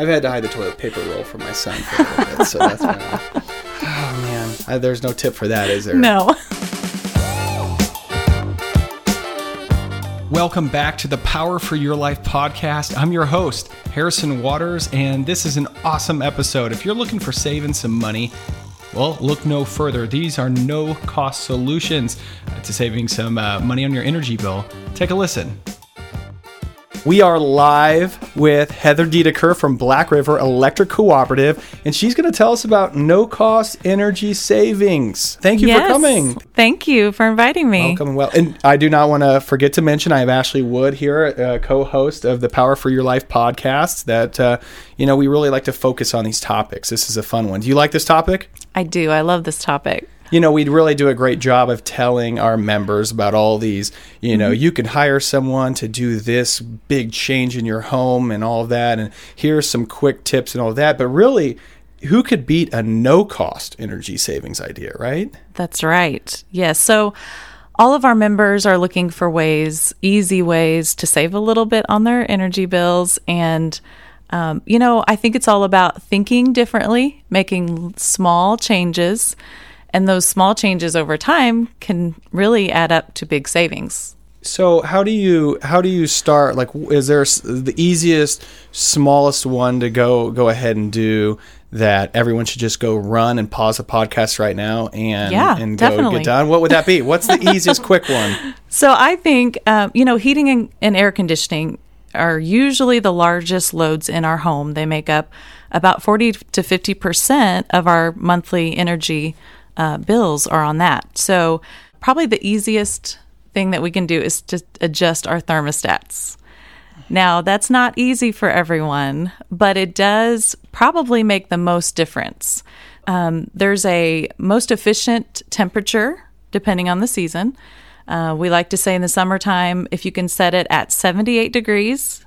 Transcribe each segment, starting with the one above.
I've had to hide the toilet paper roll from my son for a little bit, so that's why. Oh man, I, there's no tip for that, is there? No. Welcome back to the Power for Your Life podcast. I'm your host, Harrison Waters, and this is an awesome episode. If you're looking for saving some money, well, look no further. These are no cost solutions to saving some uh, money on your energy bill. Take a listen. We are live with Heather Dedeker from Black River Electric Cooperative, and she's going to tell us about no cost energy savings. Thank you yes. for coming. Thank you for inviting me. Welcome well. And I do not want to forget to mention I have Ashley Wood here, uh, co-host of the Power for Your Life podcast. That uh, you know we really like to focus on these topics. This is a fun one. Do you like this topic? I do. I love this topic you know, we'd really do a great job of telling our members about all these, you know, mm-hmm. you can hire someone to do this big change in your home and all that. And here's some quick tips and all that. But really, who could beat a no cost energy savings idea, right? That's right. Yes. So, all of our members are looking for ways, easy ways to save a little bit on their energy bills. And, um, you know, I think it's all about thinking differently, making small changes and those small changes over time can really add up to big savings. So how do you how do you start? Like, is there the easiest, smallest one to go go ahead and do that everyone should just go run and pause the podcast right now and yeah, and go definitely. get done? What would that be? What's the easiest quick one? So I think um, you know heating and, and air conditioning are usually the largest loads in our home. They make up about forty to fifty percent of our monthly energy uh, bills are on that. So, probably the easiest thing that we can do is to adjust our thermostats. Now, that's not easy for everyone, but it does probably make the most difference. Um, there's a most efficient temperature depending on the season. Uh, we like to say in the summertime, if you can set it at 78 degrees,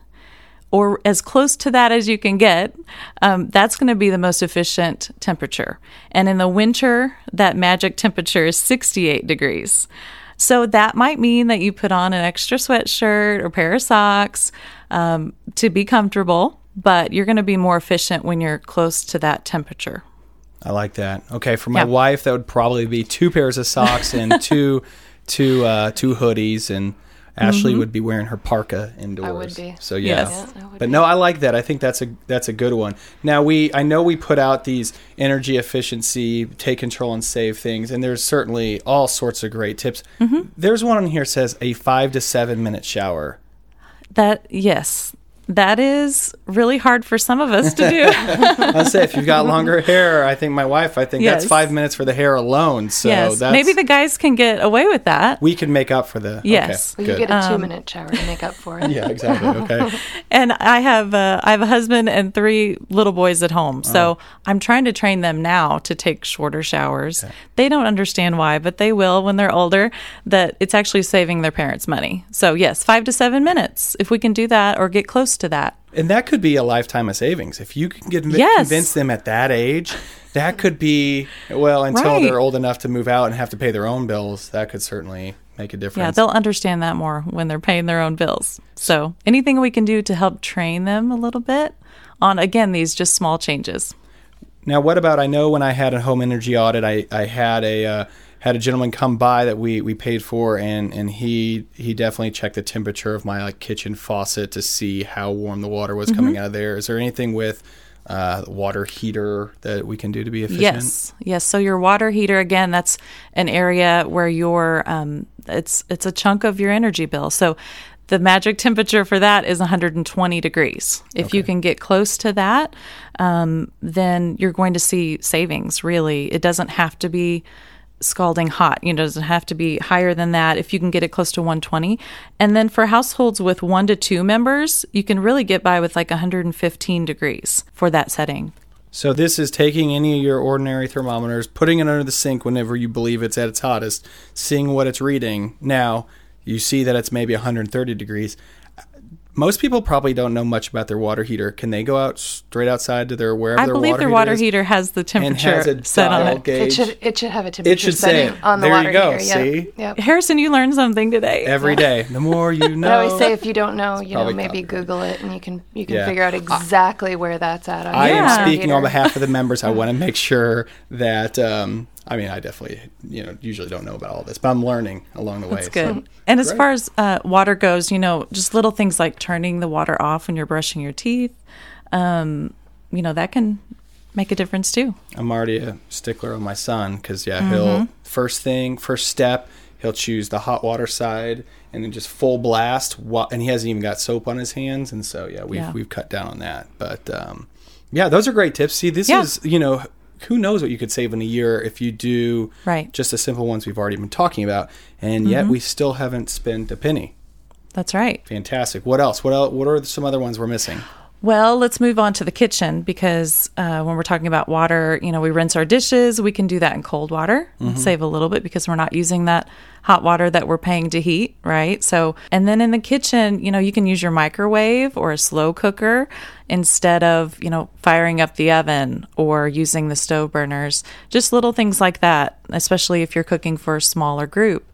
or as close to that as you can get, um, that's going to be the most efficient temperature. And in the winter, that magic temperature is 68 degrees. So that might mean that you put on an extra sweatshirt or pair of socks um, to be comfortable, but you're going to be more efficient when you're close to that temperature. I like that. Okay, for my yeah. wife, that would probably be two pairs of socks and two, two, uh, two hoodies and Ashley mm-hmm. would be wearing her parka indoors. I would be. So yeah. Yes. yeah but no, I like that. I think that's a that's a good one. Now we I know we put out these energy efficiency, take control and save things, and there's certainly all sorts of great tips. Mm-hmm. There's one on here says a five to seven minute shower. That yes, that is really hard for some of us to do. I'll say if you've got longer hair, I think my wife, I think yes. that's five minutes for the hair alone. So yes. maybe the guys can get away with that. We can make up for the yes. Okay, we could get a two um, minute shower to make up for it. yeah, exactly. Okay. and I have uh, I have a husband and three little boys at home, so oh. I'm trying to train them now to take shorter showers. Okay. They don't understand why, but they will when they're older. That it's actually saving their parents money. So yes, five to seven minutes if we can do that or get close to that. And that could be a lifetime of savings. If you can get, yes. convince them at that age, that could be, well, until right. they're old enough to move out and have to pay their own bills, that could certainly make a difference. Yeah, they'll understand that more when they're paying their own bills. So anything we can do to help train them a little bit on, again, these just small changes. Now, what about? I know when I had a home energy audit, I, I had a uh, had a gentleman come by that we, we paid for, and, and he he definitely checked the temperature of my like kitchen faucet to see how warm the water was mm-hmm. coming out of there. Is there anything with uh, water heater that we can do to be efficient? Yes, yes. So your water heater again, that's an area where your um, it's it's a chunk of your energy bill. So the magic temperature for that is 120 degrees. If okay. you can get close to that, um, then you're going to see savings. Really, it doesn't have to be scalding hot. You know, doesn't have to be higher than that if you can get it close to 120. And then for households with one to two members, you can really get by with like 115 degrees for that setting. So this is taking any of your ordinary thermometers, putting it under the sink whenever you believe it's at its hottest, seeing what it's reading. Now, you see that it's maybe 130 degrees most people probably don't know much about their water heater. Can they go out straight outside to their wherever I their believe water their water is heater has the temperature has set on it. gauge? It should it should have a temperature It should say setting it. on the There water you go. heater. See? Yep. yep. Harrison, you learned something today. Every day. The more you know. I always say if you don't know, you know, maybe copyright. Google it and you can you can Yeah. figure out exactly where that's at. On I your am Yeah. speaking on behalf of the members. I want to make sure that um, I mean I definitely you know usually don't know about all this, but I'm learning along the way. That's good. so- and as Great. far as uh, water goes, you know, just little things like turning the water off when you're brushing your teeth, um, you know, that can make a difference too. I'm already a stickler on my son because yeah, Mm-hmm. he'll first thing, first step, he'll choose the hot water side and then just full blast. And he hasn't even got soap on his hands, and so yeah, we've Yeah. we've cut down on that. But um, yeah, those are great tips. See, this Yeah. is you know. Who knows what you could save in a year if you do Right. Mm-hmm. just the simple ones we've already been talking about, and yet we still haven't spent a penny. That's right. Fantastic. What else? What else? What are some other ones we're missing? Well, let's move on to the kitchen because uh, when we're talking about water, you know, we rinse our dishes. We can do that in cold water, and save a little bit because we're not using that hot water that we're paying to heat, right? So, and then in the kitchen, you know, you can use your microwave or a slow cooker instead of, you know, firing up the oven or using the stove burners. Just little things like that, especially if you're cooking for a smaller group.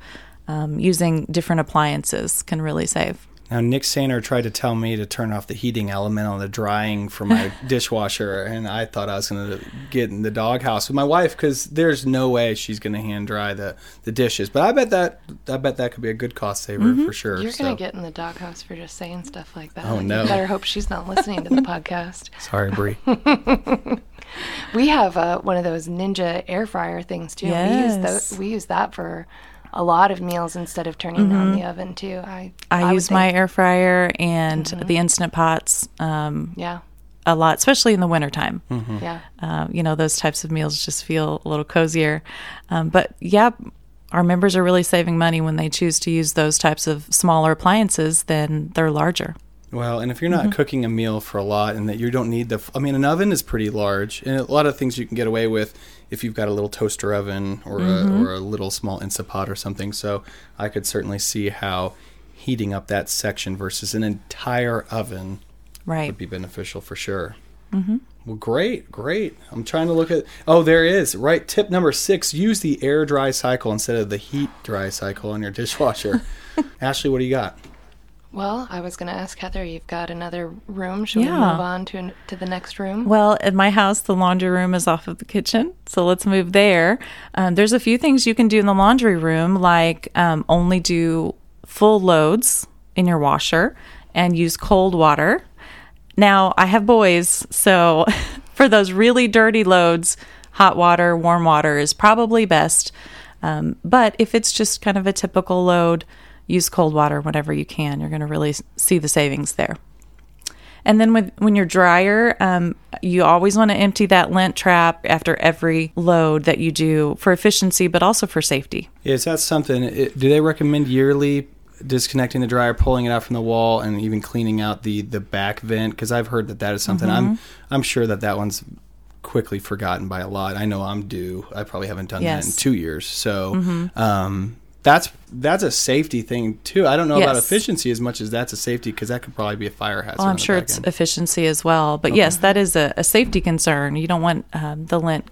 Um, using different appliances can really save. Now, Nick Sainer tried to tell me to turn off the heating element on the drying for my dishwasher, and I thought I was going to get in the doghouse with my wife because there's no way she's going to hand dry the, the dishes. But I bet that I bet that could be a good cost saver for sure. You're so. gonna get in the doghouse for just saying stuff like that. Oh, You no. better hope she's not listening to the podcast. Sorry, Brie. We have uh, one of those Ninja air fryer things too. We use Yes. we use that for a lot of meals instead of turning on the oven too. I I, would use my air fryer and the instant pots um, yeah a lot, especially in the wintertime. yeah. Uh, you know, those types of meals just feel a little cozier. Um, but yeah, our members are really saving money when they choose to use those types of smaller appliances than they're larger. Well, and if you're not cooking a meal for a lot and that you don't need the, f- I mean, an oven is pretty large, and a lot of things you can get away with if you've got a little toaster oven or a, or a little small Instapot or something. So I could certainly see how heating up that section versus an entire oven Right. would be beneficial for sure. Mm-hmm. Well, great, great. I'm trying to look at. Oh, there it is. Right. Tip number six: use the air dry cycle instead of the heat dry cycle on your dishwasher. Ashley, what do you got? Well, I was gonna ask Heather. You've got another room. Should we move on to to the next room? Well, at my house, the laundry room is off of the kitchen. So let's move there. Um, there's a few things you can do in the laundry room, like um, only do full loads in your washer and use cold water. Now, I have boys, so for those really dirty loads, hot water, warm water is probably best. Um, but if it's just kind of a typical load, use cold water whenever you can. You're going to really see the savings there. And then with, when you're dryer, um, you always want to empty that lint trap after every load that you do for efficiency, but also for safety. Is that something? It, do they recommend yearly disconnecting the dryer, pulling it out from the wall, and even cleaning out the the back vent? Because I've heard that that is something. I'm Mm-hmm. I'm sure that that one's quickly forgotten by a lot. I know I'm due. I probably haven't done that in Mm-hmm. two years. So um, that's that's a safety thing too. I don't know about efficiency as much as that's a safety because that could probably be a fire hazard. Well, I'm sure it's end. efficiency as well. But yes, that is a, a safety concern. You don't want um, the lint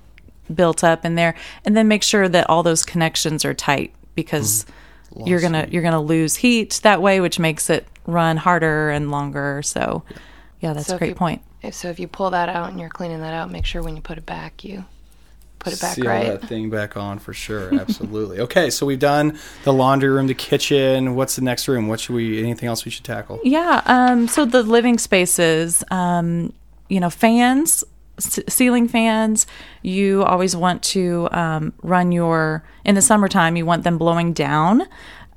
built up in there, and then make sure that all those connections are tight because Mm-hmm. you're gonna you're gonna lose heat that way, which makes it run harder and longer. So, yeah, that's So a great you- point. If, so if you pull that out and you're cleaning that out, make sure when you put it back, you put it back Seal right. that thing back on for sure. Absolutely. okay, so we've done the laundry room, the kitchen. What's the next room? What should we? Anything else we should tackle? Yeah. Um, so the living spaces, um, you know, fans, c- ceiling fans, you always want to um, run your, in the summertime, you want them blowing down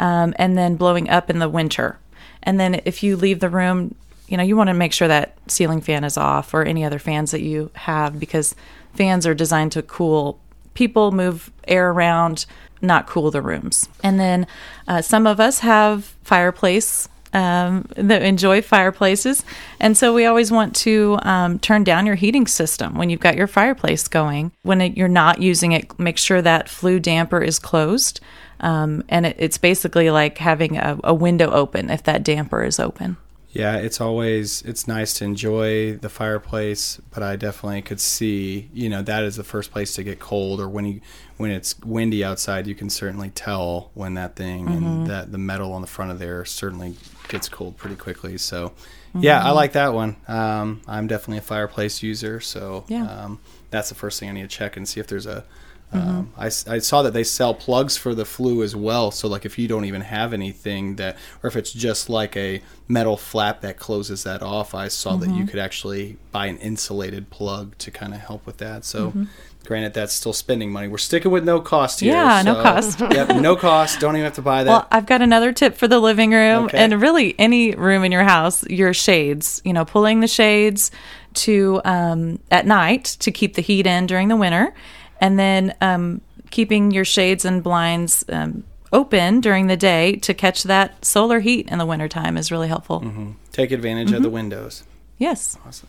um, and then blowing up in the winter. And then if you leave the room, you know, you want to make sure that ceiling fan is off or any other fans that you have because fans are designed to cool people, move air around, not cool the rooms. And then uh, some of us have fireplace um, that enjoy fireplaces. And so we always want to um, turn down your heating system when you've got your fireplace going. When it, you're not using it, make sure that flue damper is closed. Um, and it, it's basically like having a, a window open if that damper is open. Yeah, it's always it's nice to enjoy the fireplace, but I definitely could see, you know, that is the first place to get cold or when you when it's windy outside, you can certainly tell when that thing Mm-hmm. and that the metal on the front of there certainly gets cold pretty quickly. So, yeah, Mm-hmm. I like that one. Um, I'm definitely a fireplace user, so Yeah. um, that's the first thing I need to check and see if there's a. Mm-hmm. Um, I, I saw that they sell plugs for the flue as well. So like if you don't even have anything that, or if it's just like a metal flap that closes that off, I saw that Mm-hmm. you could actually buy an insulated plug to kind of help with that. So Mm-hmm. granted, that's still spending money. We're sticking with no cost here. Yeah, no cost. yep, no cost. Don't even have to buy that. Well, I've got another tip for the living room Okay. and really any room in your house, your shades, you know, pulling the shades to um, at night to keep the heat in during the winter and then um, keeping your shades and blinds um, open during the day to catch that solar heat in the wintertime is really helpful. Take advantage Mm-hmm. of the windows. Yes. Awesome.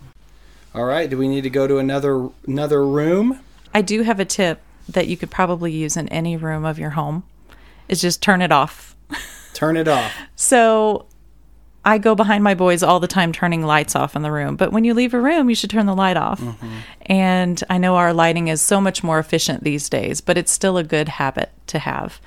All right. Do we need to go to another another room? I do have a tip that you could probably use in any room of your home is just turn it off. Turn it off. So I go behind my boys all the time turning lights off in the room. But when you leave a room, you should turn the light off. And I know our lighting is so much more efficient these days, but it's still a good habit to have.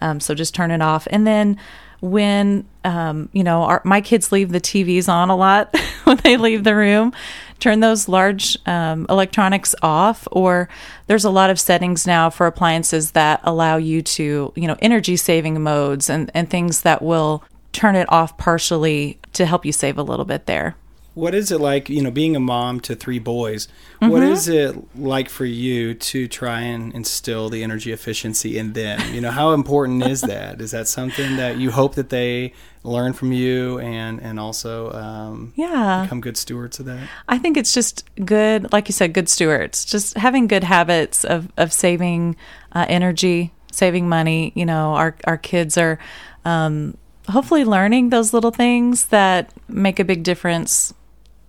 Um, so just turn it off. And then when um, you know our, my kids leave the TVs on a lot when they leave the room, turn those large um, electronics off. Or there's a lot of settings now for appliances that allow you to you know energy saving modes and and things that will turn it off partially to help you save a little bit there. What is it like, you know, being a mom to three boys? What Mm-hmm. is it like for you to try and instill the energy efficiency in them? You know, how important is that? Is that something that you hope that they learn from you and and also um, Yeah. become good stewards of that? I think it's just good, like you said, good stewards. Just having good habits of of saving uh, energy, saving money. You know, our our kids are um, hopefully learning those little things that make a big difference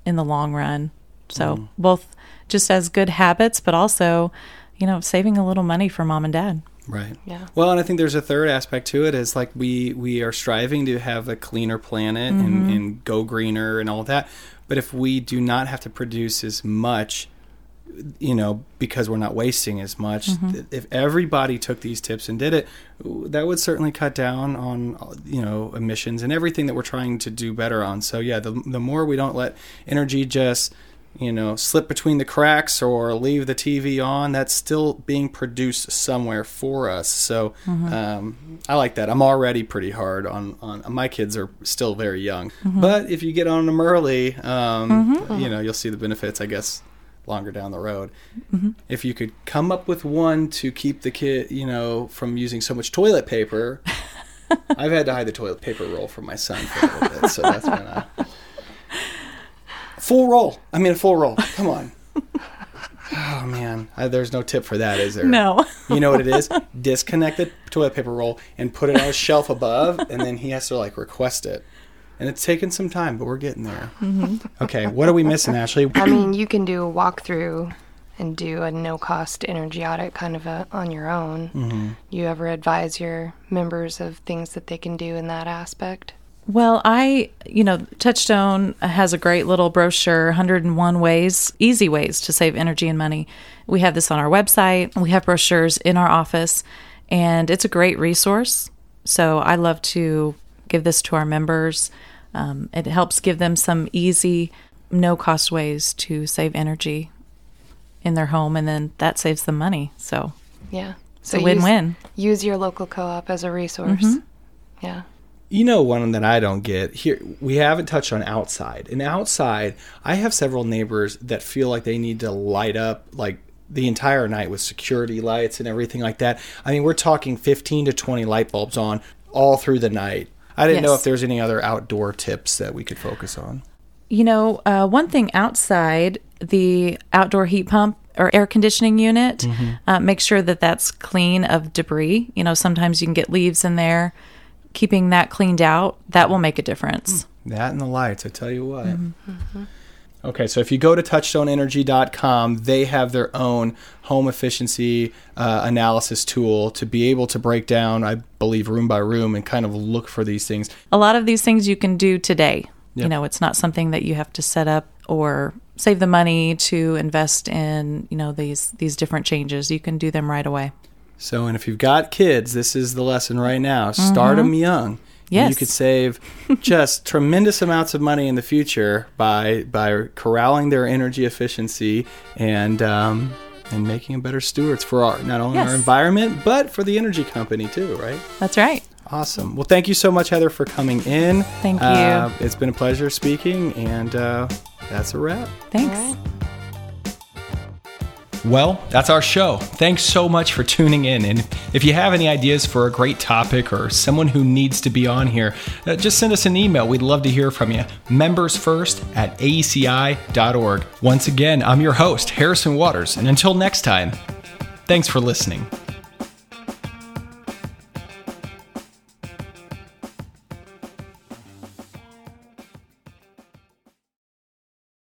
in the long run. So mm. both just as good habits, but also, you know, saving a little money for mom and dad. Right. Yeah. Well, and I think there's a third aspect to it is like we we are striving to have a cleaner planet and, mm-hmm. and go greener and all that. But if we do not have to produce as much, you know, because we're not wasting as much, th- if everybody took these tips and did it, that would certainly cut down on you know emissions and everything that we're trying to do better on. So yeah, the the more we don't let energy just you know, slip between the cracks or leave the TV on, that's still being produced somewhere for us. So um, I like that. I'm already pretty hard on, on my kids are still very young, but if you get on them early, um, you know, you'll see the benefits, I guess, longer down the road. Mm-hmm. If you could come up with one to keep the kid, you know, from using so much toilet paper. I've had to hide the toilet paper roll from my son for a little bit, so that's been a full roll. I mean, a full roll. Come on. Oh man, I, there's no tip for that, is there? No. You know what it is? Disconnect the toilet paper roll and put it on a shelf above, and then he has to like request it. And it's taken some time, but we're getting there. Okay, what are we missing, Ashley? I mean, you can do a walkthrough and do a no cost energy audit kind of a, on your own. Mm-hmm. You ever advise your members of things that they can do in that aspect? Well, I, you know, Touchstone has a great little brochure 101 ways, easy ways to save energy and money. We have this on our website. We have brochures in our office, and it's a great resource. So I love to give this to our members. Um, it helps give them some easy, no cost ways to save energy in their home, and then that saves them money. So Yeah. it's a win use- win. Use your local co op as a resource. Mm-hmm. Yeah. You know one that I don't get here. We haven't touched on outside. And outside, I have several neighbors that feel like they need to light up like the entire night with security lights and everything like that. I mean, we're talking 15 to 20 light bulbs on all through the night. I didn't know Yes. if there's any other outdoor tips that we could focus on. You know, uh, one thing outside the outdoor heat pump or air conditioning unit, uh, make sure that that's clean of debris. You know, sometimes you can get leaves in there. Keeping that cleaned out, that will make a difference. That and the lights, I tell you what. Okay, so if you go to touchstoneenergy.com, they have their own home efficiency uh, analysis tool to be able to break down, I believe, room by room and kind of look for these things. A lot of these things you can do today. You know, it's not something that you have to set up or save the money to invest in, you know, these these different changes. You can do them right away. So, and if you've got kids, this is the lesson right now. Start them young. And You could save just tremendous amounts of money in the future by by corralling their energy efficiency and um, and making them better stewards for our not only our environment but for the energy company too, right? That's right. Awesome. Well, thank you so much, Heather, for coming in. Thank you. Uh, it's been a pleasure speaking, and uh, that's a wrap. Thanks. Well, that's our show. Thanks so much for tuning in. And if you have any ideas for a great topic or someone who needs to be on here, uh, just send us an email. We'd love to hear from you. Members first at aeci.org. Once again, I'm your host, Harrison Waters. And until next time, thanks for listening.